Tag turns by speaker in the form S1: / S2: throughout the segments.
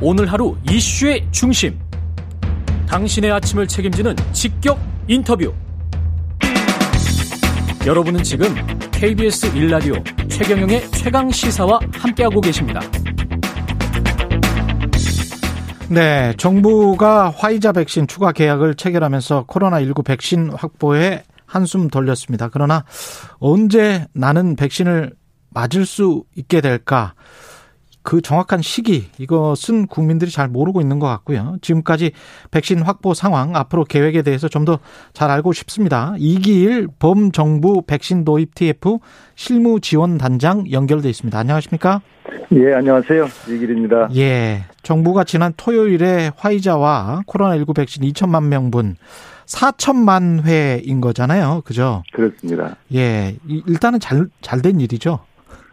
S1: 오늘 하루 이슈의 중심. 당신의 아침을 책임지는 직격 인터뷰. 여러분은 지금 KBS 1라디오 최경영의 최강 시사와 함께하고 계십니다.
S2: 네, 정부가 화이자 백신 추가 계약을 체결하면서 코로나19 백신 확보에 한숨 돌렸습니다. 그러나 언제 나는 백신을 맞을 수 있게 될까? 그 정확한 시기 이것은 국민들이 잘 모르고 있는 것 같고요. 지금까지 백신 확보 상황 앞으로 계획에 대해서 좀 더 잘 알고 싶습니다. 이기일 범정부 백신 도입 TF 실무 지원 단장 연결돼 있습니다. 안녕하십니까?
S3: 예, 안녕하세요. 이길입니다.
S2: 예. 정부가 지난 토요일에 화이자와 코로나19 백신 2천만 명분 4천만 회인 거잖아요. 그죠?
S3: 그렇습니다.
S2: 예. 일단은 잘, 잘 된 일이죠.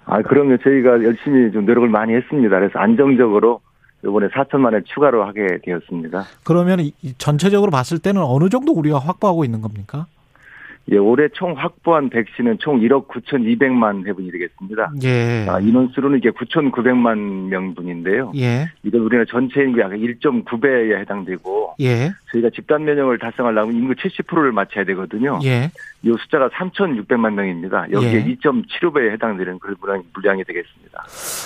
S3: 아, 그럼요. 저희가 열심히 좀 노력을 많이 했습니다. 그래서 안정적으로 이번에 4천만을 추가로 하게 되었습니다.
S2: 그러면 전체적으로 봤을 때는 어느 정도 우리가 확보하고 있는 겁니까?
S3: 예, 올해 총 확보한 백신은 총 1억 9,200만 회분이 되겠습니다.
S2: 예.
S3: 아, 인원수로는 이게 9,900만 명분인데요.
S2: 예.
S3: 이건 우리나라 전체 인구 약 1.9배에 해당되고.
S2: 예.
S3: 저희가 집단 면역을 달성하려면 인구 70%를 맞춰야 되거든요.
S2: 예.
S3: 이 숫자가 3,600만 명입니다. 여기에
S2: 예.
S3: 2.75배에 해당되는 그런 물량이, 물량이 되겠습니다.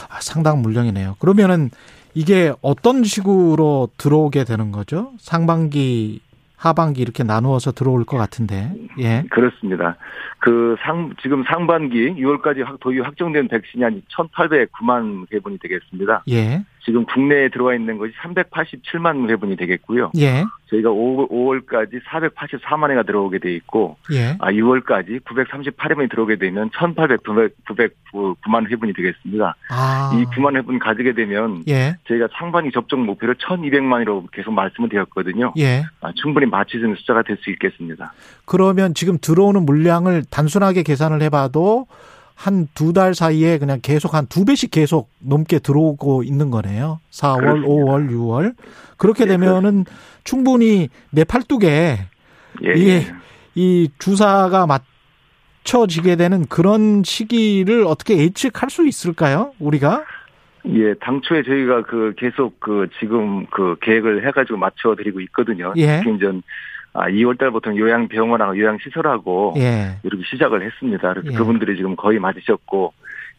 S2: 아, 상당 물량이네요. 그러면은 이게 어떤 식으로 들어오게 되는 거죠? 상반기 하반기 이렇게 나누어서 들어올 것 같은데. 예.
S3: 그렇습니다. 그 상, 지금 상반기 6월까지 도입 확정된 백신이 한 1,809만 회분이 되겠습니다.
S2: 예.
S3: 지금 국내에 들어와 있는 것이 387만 회분이 되겠고요.
S2: 예.
S3: 저희가 5, 5월까지 484만 회가 들어오게 돼 있고,
S2: 예.
S3: 아, 6월까지 938회분이 들어오게 되면 1,800, 900, 909만 회분이 되겠습니다.
S2: 아.
S3: 이 9만 회분 가지게 되면
S2: 예.
S3: 저희가 상반기 접종 목표를 1,200만으로 계속 말씀을 드렸거든요.
S2: 예.
S3: 아, 충분히 있는 숫자가 될 수 있겠습니다.
S2: 그러면 지금 들어오는 물량을 단순하게 계산을 해봐도 한 두 달 사이에 그냥 계속 한 두 배씩 계속 넘게 들어오고 있는 거네요. 4월,
S3: 그렇습니다.
S2: 5월, 6월. 그렇게
S3: 예,
S2: 되면은 충분히 내 팔뚝에
S3: 예.
S2: 예. 이 주사가 맞춰지게 되는 그런 시기를 어떻게 예측할 수 있을까요? 우리가?
S3: 예, 당초에 저희가 그 계속 그 지금 그 계획을 해가지고 맞춰드리고 있거든요.
S2: 예.
S3: 특히 이제 아, 2월 달부터 요양병원하고 요양시설하고
S2: 예.
S3: 이렇게 시작을 했습니다. 그래서
S2: 예.
S3: 그분들이 지금 거의 맞으셨고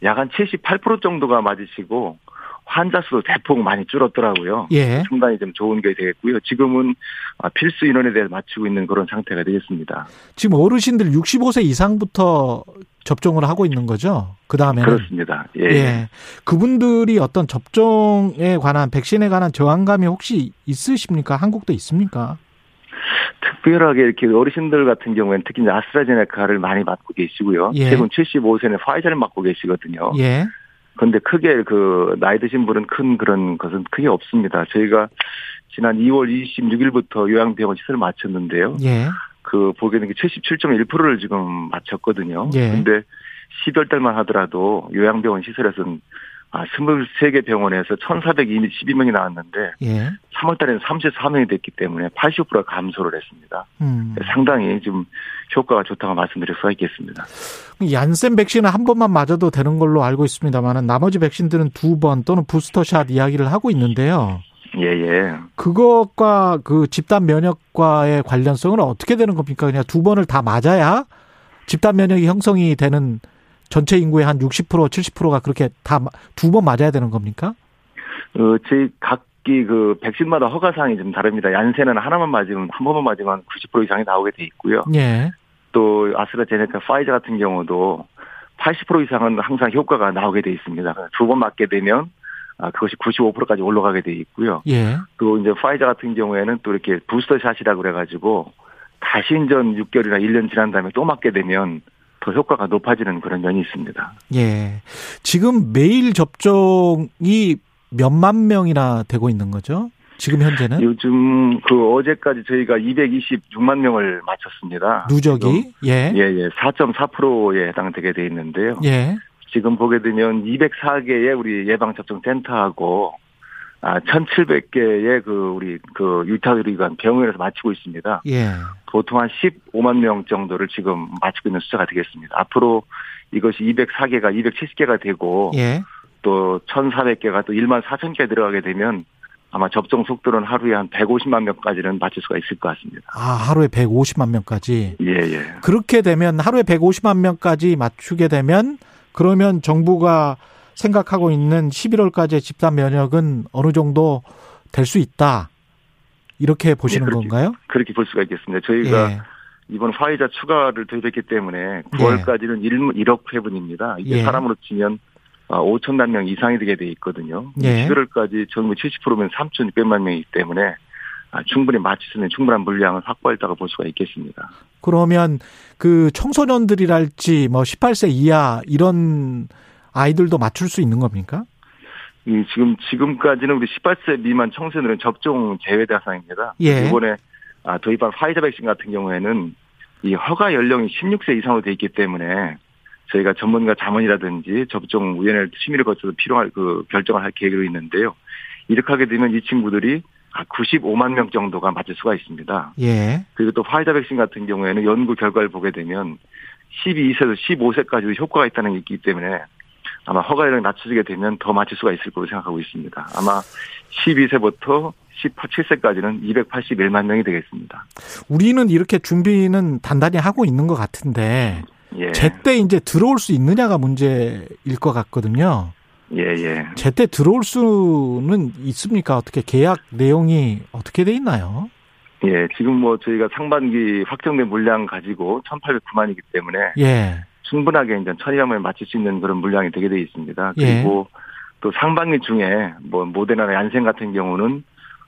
S3: 약 한 78% 정도가 맞으시고 환자 수도 대폭 많이 줄었더라고요.
S2: 예.
S3: 상당히 좀 좋은 게 되겠고요. 지금은 아, 필수 인원에 대해 맞추고 있는 그런 상태가 되겠습니다.
S2: 지금 어르신들 65세 이상부터 접종을 하고 있는 거죠? 그 다음에는.
S3: 그렇습니다. 예.
S2: 예. 그분들이 어떤 접종에 관한 백신에 관한 저항감이 혹시 있으십니까? 한국도 있습니까?
S3: 특별하게 이렇게 어르신들 같은 경우에는 특히 이제 아스트라제네카를 많이 맞고 계시고요.
S2: 예.
S3: 최근 75세는 파이자를 맞고 계시거든요.
S2: 예.
S3: 그런데 크게 그 나이 드신 분은 큰 그런 것은 크게 없습니다. 저희가 지난 2월 26일부터 요양병원 시설을 마쳤는데요.
S2: 예.
S3: 그 보게 되는 게 77.1%를 지금 마쳤거든요.
S2: 예.
S3: 근데 10월 달만 하더라도 요양병원 시설에서는 아, 23개 병원에서 1,412명이 나왔는데
S2: 예.
S3: 3월 달에는 34명이 됐기 때문에 80%가 감소를 했습니다.
S2: 음.
S3: 상당히 좀 효과가 좋다고 말씀드릴 수가 있겠습니다.
S2: 얀센 백신은 한 번만 맞아도 되는 걸로 알고 있습니다만 나머지 백신들은 두 번 또는 부스터샷 이야기를 하고 있는데요.
S3: 예, 예.
S2: 그것과 그 집단 면역과의 관련성은 어떻게 되는 겁니까? 그냥 두 번을 다 맞아야 집단 면역이 형성이 되는 전체 인구의 한 60% 70%가 그렇게 다 두 번 맞아야 되는 겁니까?
S3: 어, 저희 각기 그 백신마다 허가 사항이 좀 다릅니다. 얀센은 하나만 맞으면 한 번만 맞으면 90% 이상이 나오게 돼 있고요.
S2: 예.
S3: 또 아스트라제네카, 파이자 같은 경우도 80% 이상은 항상 효과가 나오게 돼 있습니다. 두 번 맞게 되면 아, 그것이 95%까지 올라가게 돼 있고요.
S2: 예.
S3: 또 이제 파이자 같은 경우에는 또 이렇게 부스터샷이라고 그래가지고 다시 인전 6개월이나 1년 지난 다음에 또 맞게 되면 더 효과가 높아지는 그런 면이 있습니다.
S2: 예. 지금 매일 접종이 몇만 명이나 되고 있는 거죠? 지금 현재는?
S3: 요즘 그 어제까지 저희가 226만 명을 마쳤습니다.
S2: 누적이? 예.
S3: 예, 예. 4.4%에 해당되게 돼 있는데요.
S2: 예.
S3: 지금 보게 되면 204개의 우리 예방접종센터하고 아, 1,700개의 그 우리 그 유타의료기관 병원에서 마치고 있습니다.
S2: 예.
S3: 보통 한 15만 명 정도를 지금 마치고 있는 숫자가 되겠습니다. 앞으로 이것이 204개가 270개가 되고
S2: 예.
S3: 또 1,400개가 또 1만 4천 개 들어가게 되면 아마 접종 속도는 하루에 한 150만 명까지는 맞출 수가 있을 것 같습니다.
S2: 아, 하루에 150만 명까지.
S3: 예, 예.
S2: 그렇게 되면 하루에 150만 명까지 맞추게 되면 그러면 정부가 생각하고 있는 11월까지의 집단 면역은 어느 정도 될 수 있다. 이렇게 보시는
S3: 예, 그렇게,
S2: 건가요?
S3: 그렇게 볼 수가 있겠습니다. 저희가
S2: 예.
S3: 이번 화이자 추가를 도입했기 때문에 9월까지는 1, 1억 회분입니다. 이게
S2: 예.
S3: 사람으로 치면 5천만 명 이상이 되게 돼 있거든요.
S2: 예.
S3: 11월까지 전국 70%면 3,600만 명이기 때문에 아, 충분히 맞출 수 있는 충분한 물량을 확보했다고 볼 수가 있겠습니다.
S2: 그러면 그 청소년들이랄지 뭐 18세 이하 이런 아이들도 맞출 수 있는 겁니까?
S3: 이 지금 지금까지는 우리 18세 미만 청소년들은 접종 제외 대상입니다.
S2: 예.
S3: 이번에 아, 도입한 화이자 백신 같은 경우에는 이 허가 연령이 16세 이상으로 돼 있기 때문에 저희가 전문가 자문이라든지 접종 위원회 심의를 거쳐서 필요할 그 결정을 할 계획으로 있는데요. 이렇게 하게 되면 이 친구들이 95만 명 정도가 맞을 수가 있습니다.
S2: 예.
S3: 그리고 또 화이자 백신 같은 경우에는 연구 결과를 보게 되면 12세에서 15세까지도 효과가 있다는 게 있기 때문에 아마 허가율을 낮춰지게 되면 더 맞출 수가 있을 거로 생각하고 있습니다. 아마 12세부터 17세까지는 281만 명이 되겠습니다.
S2: 우리는 이렇게 준비는 단단히 하고 있는 것 같은데
S3: 예.
S2: 제때 이제 들어올 수 있느냐가 문제일 것 같거든요.
S3: 예, 예.
S2: 제때 들어올 수는 있습니까? 어떻게 계약 내용이 어떻게 돼 있나요?
S3: 예, 지금 뭐 저희가 상반기 확정된 물량 가지고 1,809만이기 때문에
S2: 예.
S3: 충분하게 이제 천이람을 맞출 수 있는 그런 물량이 되게 돼 있습니다.
S2: 예.
S3: 그리고 또 상반기 중에 뭐 모데나나 얀센 같은 경우는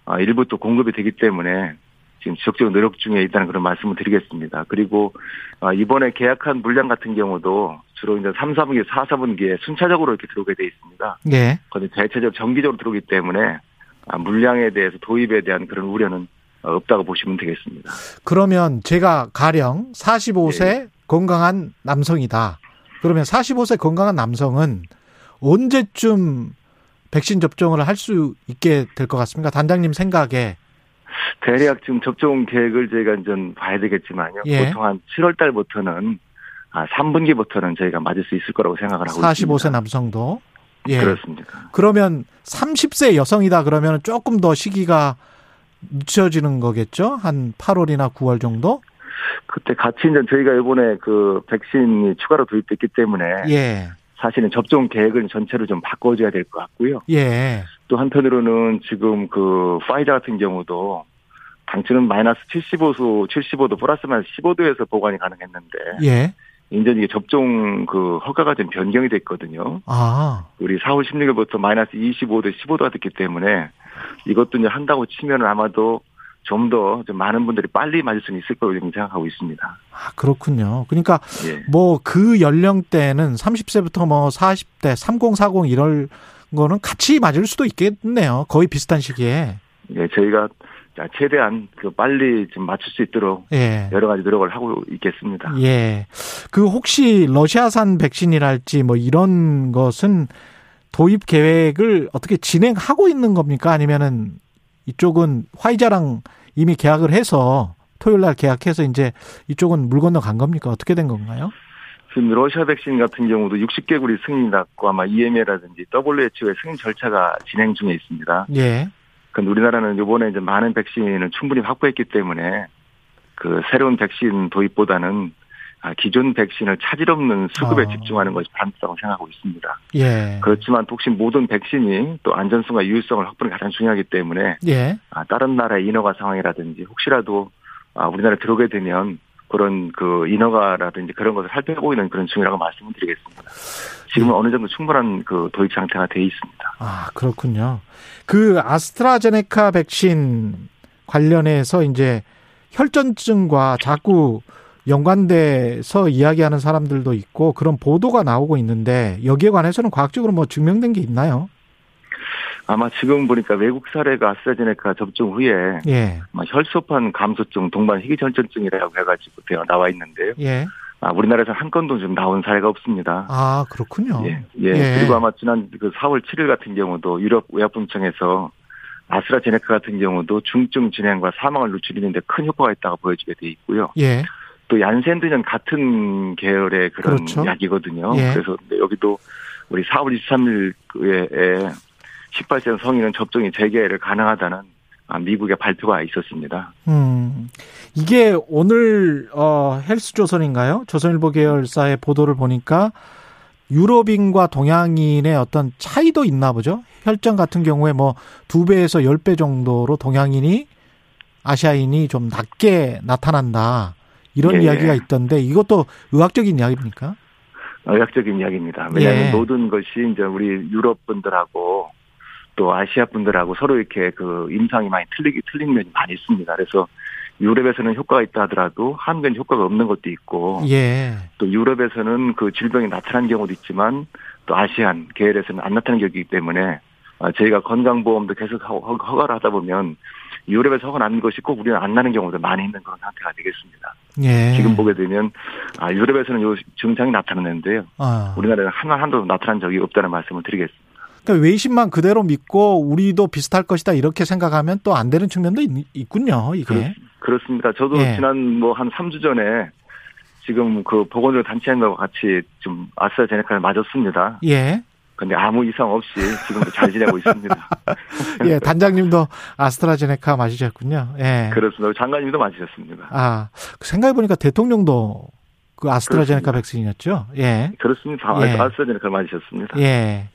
S3: 아, 일부 또 공급이 되기 때문에 지금 지속적으로 노력 중에 있다는 그런 말씀을 드리겠습니다. 그리고 아, 이번에 계약한 물량 같은 경우도 주로 이제 3, 4분기, 4, 4분기에 순차적으로 이렇게 들어오게 돼 있습니다.
S2: 예.
S3: 그런데 대체적으로 정기적으로 들어오기 때문에 아, 물량에 대해서 도입에 대한 그런 우려는 어, 없다고 보시면 되겠습니다.
S2: 그러면 제가 가령 45세
S3: 예.
S2: 건강한 남성이다. 그러면 45세 건강한 남성은 언제쯤 백신 접종을 할 수 있게 될 것 같습니까? 단장님 생각에.
S3: 대략 지금 접종 계획을 저희가 좀 봐야 되겠지만요.
S2: 예.
S3: 보통 한 7월 달부터는 아, 3분기부터는 저희가 맞을 수 있을 거라고 생각을 하고
S2: 45세
S3: 있습니다.
S2: 남성도. 예.
S3: 그렇습니다.
S2: 그러면 30세 여성이다 그러면 조금 더 시기가 늦춰지는 거겠죠? 한 8월이나 9월 정도?
S3: 그때 같이 이제 저희가 이번에 그 백신이 추가로 도입됐기 때문에
S2: 예.
S3: 사실은 접종 계획을 전체를 좀 바꿔줘야 될 것 같고요.
S2: 예.
S3: 또 한편으로는 지금 그 파이자 같은 경우도 당초는 마이너스 75도, 75도 플러스 마이너스 15도에서 보관이 가능했는데
S2: 예.
S3: 이제 이게 접종 그 허가가 좀 변경이 됐거든요.
S2: 아.
S3: 우리 4월 16일부터 마이너스 25도, 15도가 됐기 때문에 이것도 이제 한다고 치면은 아마도 좀더 좀 많은 분들이 빨리 맞을 수는 있을 거라고 생각하고 있습니다.
S2: 아, 그렇군요. 그러니까
S3: 예.
S2: 뭐그 연령대는 30세부터 뭐 40대, 30, 40 이럴 거는 같이 맞을 수도 있겠네요. 거의 비슷한 시기에.
S3: 예, 저희가 자, 최대한 그 빨리 좀 맞출 수 있도록
S2: 예.
S3: 여러 가지 노력을 하고 있겠습니다.
S2: 예. 그 혹시 러시아산 백신이랄지 뭐 이런 것은 도입 계획을 어떻게 진행하고 있는 겁니까? 아니면은 이쪽은 화이자랑 이미 계약을 해서 토요일 날 계약해서 이제 이쪽은 물 건너 간 겁니까? 어떻게 된 건가요?
S3: 지금 러시아 백신 같은 경우도 60개국이 승인이 났고 아마 EMA라든지 WHO의 승인 절차가 진행 중에 있습니다.
S2: 예.
S3: 근데 우리나라는 이번에 이제 많은 백신을 충분히 확보했기 때문에 그 새로운 백신 도입보다는 아, 기존 백신을 차질 없는 수급에
S2: 아.
S3: 집중하는 것이 바람직하다고 생각하고 있습니다.
S2: 예.
S3: 그렇지만 혹시 모든 백신이 또 안전성과 유효성을 확보는 가장 중요하기 때문에
S2: 예.
S3: 아, 다른 나라의 인허가 상황이라든지 혹시라도 아, 우리나라에 들어오게 되면 그런 그 인허가라든지 그런 것을 살펴보고 있는 그런 중이라고 말씀을 드리겠습니다. 지금은
S2: 예.
S3: 어느 정도 충분한 그 도입 상태가 돼 있습니다.
S2: 아, 그렇군요. 그 아스트라제네카 백신 관련해서 이제 혈전증과 자꾸 연관돼서 이야기하는 사람들도 있고 그런 보도가 나오고 있는데 여기에 관해서는 과학적으로 뭐 증명된 게 있나요?
S3: 아마 지금 보니까 외국 사례가 아스트라제네카 접종 후에
S2: 예.
S3: 아마 혈소판 감소증, 동반 희귀전증이라고 해가지고 되어 나와 있는데요.
S2: 예.
S3: 아, 우리나라에서 한 건도 좀 나온 사례가 없습니다.
S2: 아, 그렇군요.
S3: 예, 예.
S2: 예.
S3: 그리고 아마 지난 그 4월 7일 같은 경우도 유럽 의약품청에서 아스트라제네카 같은 경우도 중증 진행과 사망을 늦추는데 큰 효과가 있다고 보여지게 돼 있고요.
S2: 예.
S3: 또 얀센드는 같은 계열의 그런
S2: 그렇죠.
S3: 약이거든요.
S2: 예.
S3: 그래서 여기도 우리 4월 23일에 18세 성인은 접종이 재개를 가능하다는 아, 미국의 발표가 있었습니다.
S2: 음, 이게 오늘 어, 헬스조선인가요? 조선일보 계열사의 보도를 보니까 유럽인과 동양인의 어떤 차이도 있나 보죠. 혈전 같은 경우에 뭐 두 배에서 열 배 정도로 동양인이 아시아인이 좀 낮게 나타난다. 이런
S3: 예,
S2: 이야기가
S3: 예.
S2: 있던데 이것도 의학적인 이야기입니까?
S3: 의학적인 이야기입니다. 왜냐하면
S2: 예.
S3: 모든 것이 이제 우리 유럽 분들하고 또 아시아 분들하고 서로 이렇게 그 임상이 많이 틀리기 틀린 면이 많이 있습니다. 그래서 유럽에서는 효과가 있다 하더라도 한국엔 효과가 없는 것도 있고
S2: 예.
S3: 또 유럽에서는 그 질병이 나타난 경우도 있지만 또 아시안 계열에서는 안 나타나는 경우이기 때문에 아, 저희가 건강보험도 계속 허가를 하다 보면 유럽에서 허가 나는 것이 꼭 우리는 안 나는 경우도 많이 있는 그런 상태가 되겠습니다.
S2: 예.
S3: 지금 보게 되면 아, 유럽에서는 요 증상이 나타나는데요.
S2: 아.
S3: 우리나라는 하나 한도 나타난 적이 없다는 말씀을 드리겠습니다.
S2: 그러니까 외신만 그대로 믿고 우리도 비슷할 것이다 이렇게 생각하면 또 안 되는 측면도 있, 군요 이게.
S3: 그렇 습니다. 저도
S2: 예.
S3: 지난 뭐 한 3주 전에 지금 그 보건의료 단체장과 같이 좀 아스트라제네카를 맞았습니다.
S2: 예.
S3: 근데 아무 이상 없이 지금도 잘 지내고 있습니다.
S2: 예, 단장님도 아스트라제네카 맞으셨군요. 예.
S3: 그렇습니다. 장관님도 맞으셨습니다.
S2: 아, 생각해보니까 대통령도 그 아스트라제네카
S3: 그렇습니다.
S2: 백신이었죠? 예.
S3: 그렇습니다.
S2: 예.
S3: 아스트라제네카를 맞으셨습니다.
S2: 예.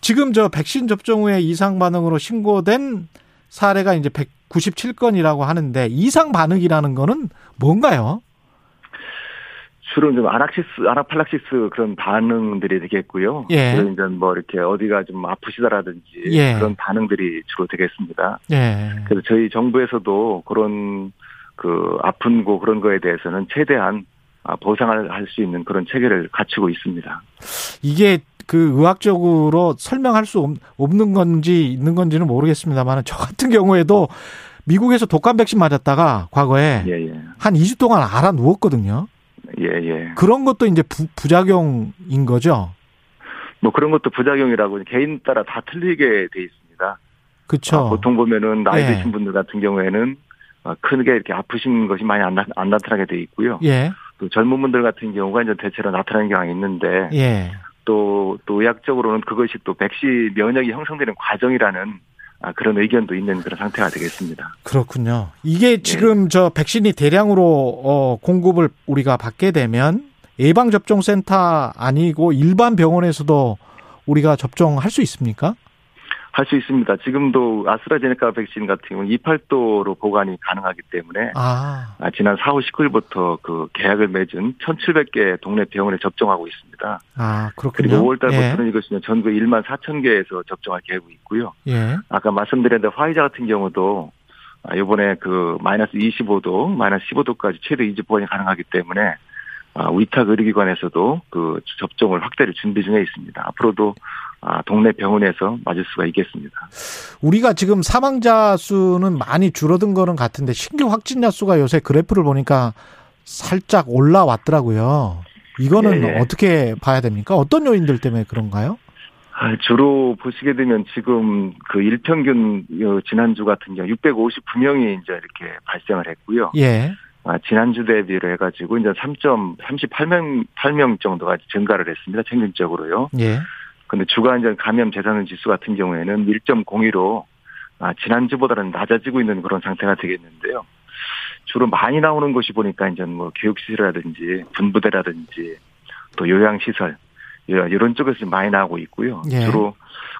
S2: 지금 저 백신 접종 후에 이상 반응으로 신고된 사례가 이제 197건이라고 하는데 이상 반응이라는 거는 뭔가요?
S3: 주로 좀 아낙시스, 아나팔락시스 그런 반응들이 되겠고요.
S2: 예.
S3: 그리고 이제 뭐 이렇게 어디가 좀 아프시다라든지
S2: 예.
S3: 그런 반응들이 주로 되겠습니다.
S2: 예.
S3: 그래서 저희 정부에서도 그런 그 아픈 거 그런 거에 대해서는 최대한 아, 보상을 할 수 있는 그런 체계를 갖추고 있습니다.
S2: 이게 그 의학적으로 설명할 수 없- 없는 건지 있는 건지는 모르겠습니다만 저 같은 경우에도 미국에서 독감 백신 맞았다가 과거에
S3: 예, 예.
S2: 한 2주 동안 알아 누웠거든요.
S3: 예, 예.
S2: 그런 것도 이제 부, 부작용인 거죠.
S3: 뭐 그런 것도 부작용이라고 개인 따라 다 틀리게 돼 있습니다.
S2: 그렇죠.
S3: 아, 보통 보면은 나이
S2: 예.
S3: 드신 분들 같은 경우에는 아, 크게 이렇게 아프신 것이 많이 안, 나, 안 나타나게 돼 있고요.
S2: 예.
S3: 또 젊은 분들 같은 경우가 이제 대체로 나타나는 경향이 있는데
S2: 예.
S3: 또, 또 의학적으로는 그것이 또 백신 면역이 형성되는 과정이라는 아, 그런 의견도 있는 그런 상태가 되겠습니다.
S2: 그렇군요. 이게 지금 저 백신이 대량으로 어 공급을 우리가 받게 되면 예방 접종 센터 아니고 일반 병원에서도 우리가 접종할 수 있습니까?
S3: 할 수 있습니다. 지금도 아스트라제네카 백신 같은 경우는 28도로 보관이 가능하기 때문에
S2: 아.
S3: 아, 지난 4월 19일부터 그 계약을 맺은 1,700개 동네 병원에 접종하고 있습니다.
S2: 아, 그렇군요.
S3: 그리고 5월
S2: 예.
S3: 달부터는 이것이 전국 1만 4천 개에서 접종할 계획이 있고요.
S2: 예.
S3: 아까 말씀드렸는데 화이자 같은 경우도 아, 이번에 그 마이너스 25도, 마이너스 15도까지 최대 이주 보관이 가능하기 때문에 아, 위탁 의료기관에서도 그 접종을 확대를 준비 중에 있습니다. 앞으로도 아, 동네 병원에서 맞을 수가 있겠습니다.
S2: 우리가 지금 사망자 수는 많이 줄어든 거는 같은데 신규 확진자 수가 요새 그래프를 보니까 살짝 올라왔더라고요. 이거는
S3: 예, 예.
S2: 어떻게 봐야 됩니까? 어떤 요인들 때문에 그런가요?
S3: 아, 주로 보시게 되면 지금 그 일평균 어, 지난주 같은 경우 659명이 이제 이렇게 발생을 했고요.
S2: 예.
S3: 아, 지난주 대비로 해가지고 이제 3.38명 8명 정도가 증가를 했습니다. 평균적으로요.
S2: 예.
S3: 근데 주간 전 감염 재산은 지수 같은 경우에는 1.02로 아, 지난주보다는 낮아지고 있는 그런 상태가 되겠는데요. 주로 많이 나오는 것이 보니까 이제 뭐 교육시설이라든지 분부대라든지 또 요양시설 이런 쪽에서 좀 많이 나오고 있고요.
S2: 예.
S3: 주로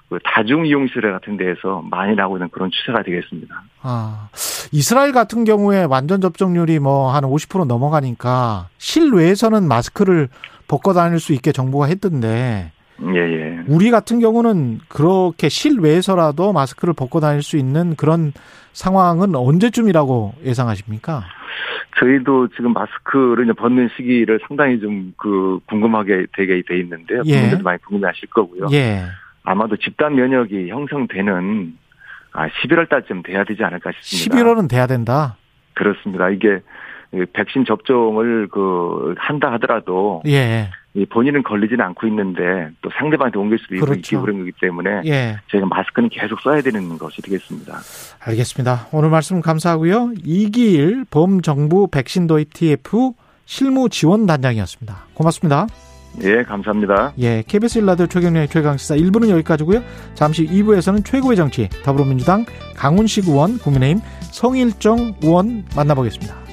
S3: 그 다중이용시설 같은 데에서 많이 나오고 있는 그런 추세가 되겠습니다.
S2: 아, 이스라엘 같은 경우에 완전 접종률이 뭐 한 50% 넘어가니까 실외에서는 마스크를 벗고 다닐 수 있게 정부가 했던데
S3: 예, 예.
S2: 우리 같은 경우는 그렇게 실외에서라도 마스크를 벗고 다닐 수 있는 그런 상황은 언제쯤이라고 예상하십니까?
S3: 저희도 지금 마스크를 이제 벗는 시기를 상당히 좀 그 궁금하게 되게 돼 있는데요.
S2: 예.
S3: 국민들도 많이 궁금해하실 거고요.
S2: 예.
S3: 아마도 집단 면역이 형성되는 아 11월 달쯤 돼야 되지 않을까 싶습니다.
S2: 11월은 돼야 된다.
S3: 그렇습니다. 이게 이 백신 접종을 그 한다 하더라도
S2: 예.
S3: 이 본인은 걸리지는 않고 있는데 또 상대방한테 옮길 수도
S2: 그렇죠.
S3: 있고 그런 거기 때문에
S2: 예.
S3: 저희가 마스크는 계속 써야 되는 것이 되겠습니다.
S2: 알겠습니다. 오늘 말씀 감사하고요. 이기일 범정부 백신 도입 TF 실무 지원 단장이었습니다. 고맙습니다.
S3: 예, 감사합니다.
S2: 예, KBS 일라디오 최경련의 최강시사 1부는 여기까지고요. 잠시 2부에서는 최고의 정치 더불어민주당 강훈식 의원, 국민의힘 성일정 의원 만나보겠습니다.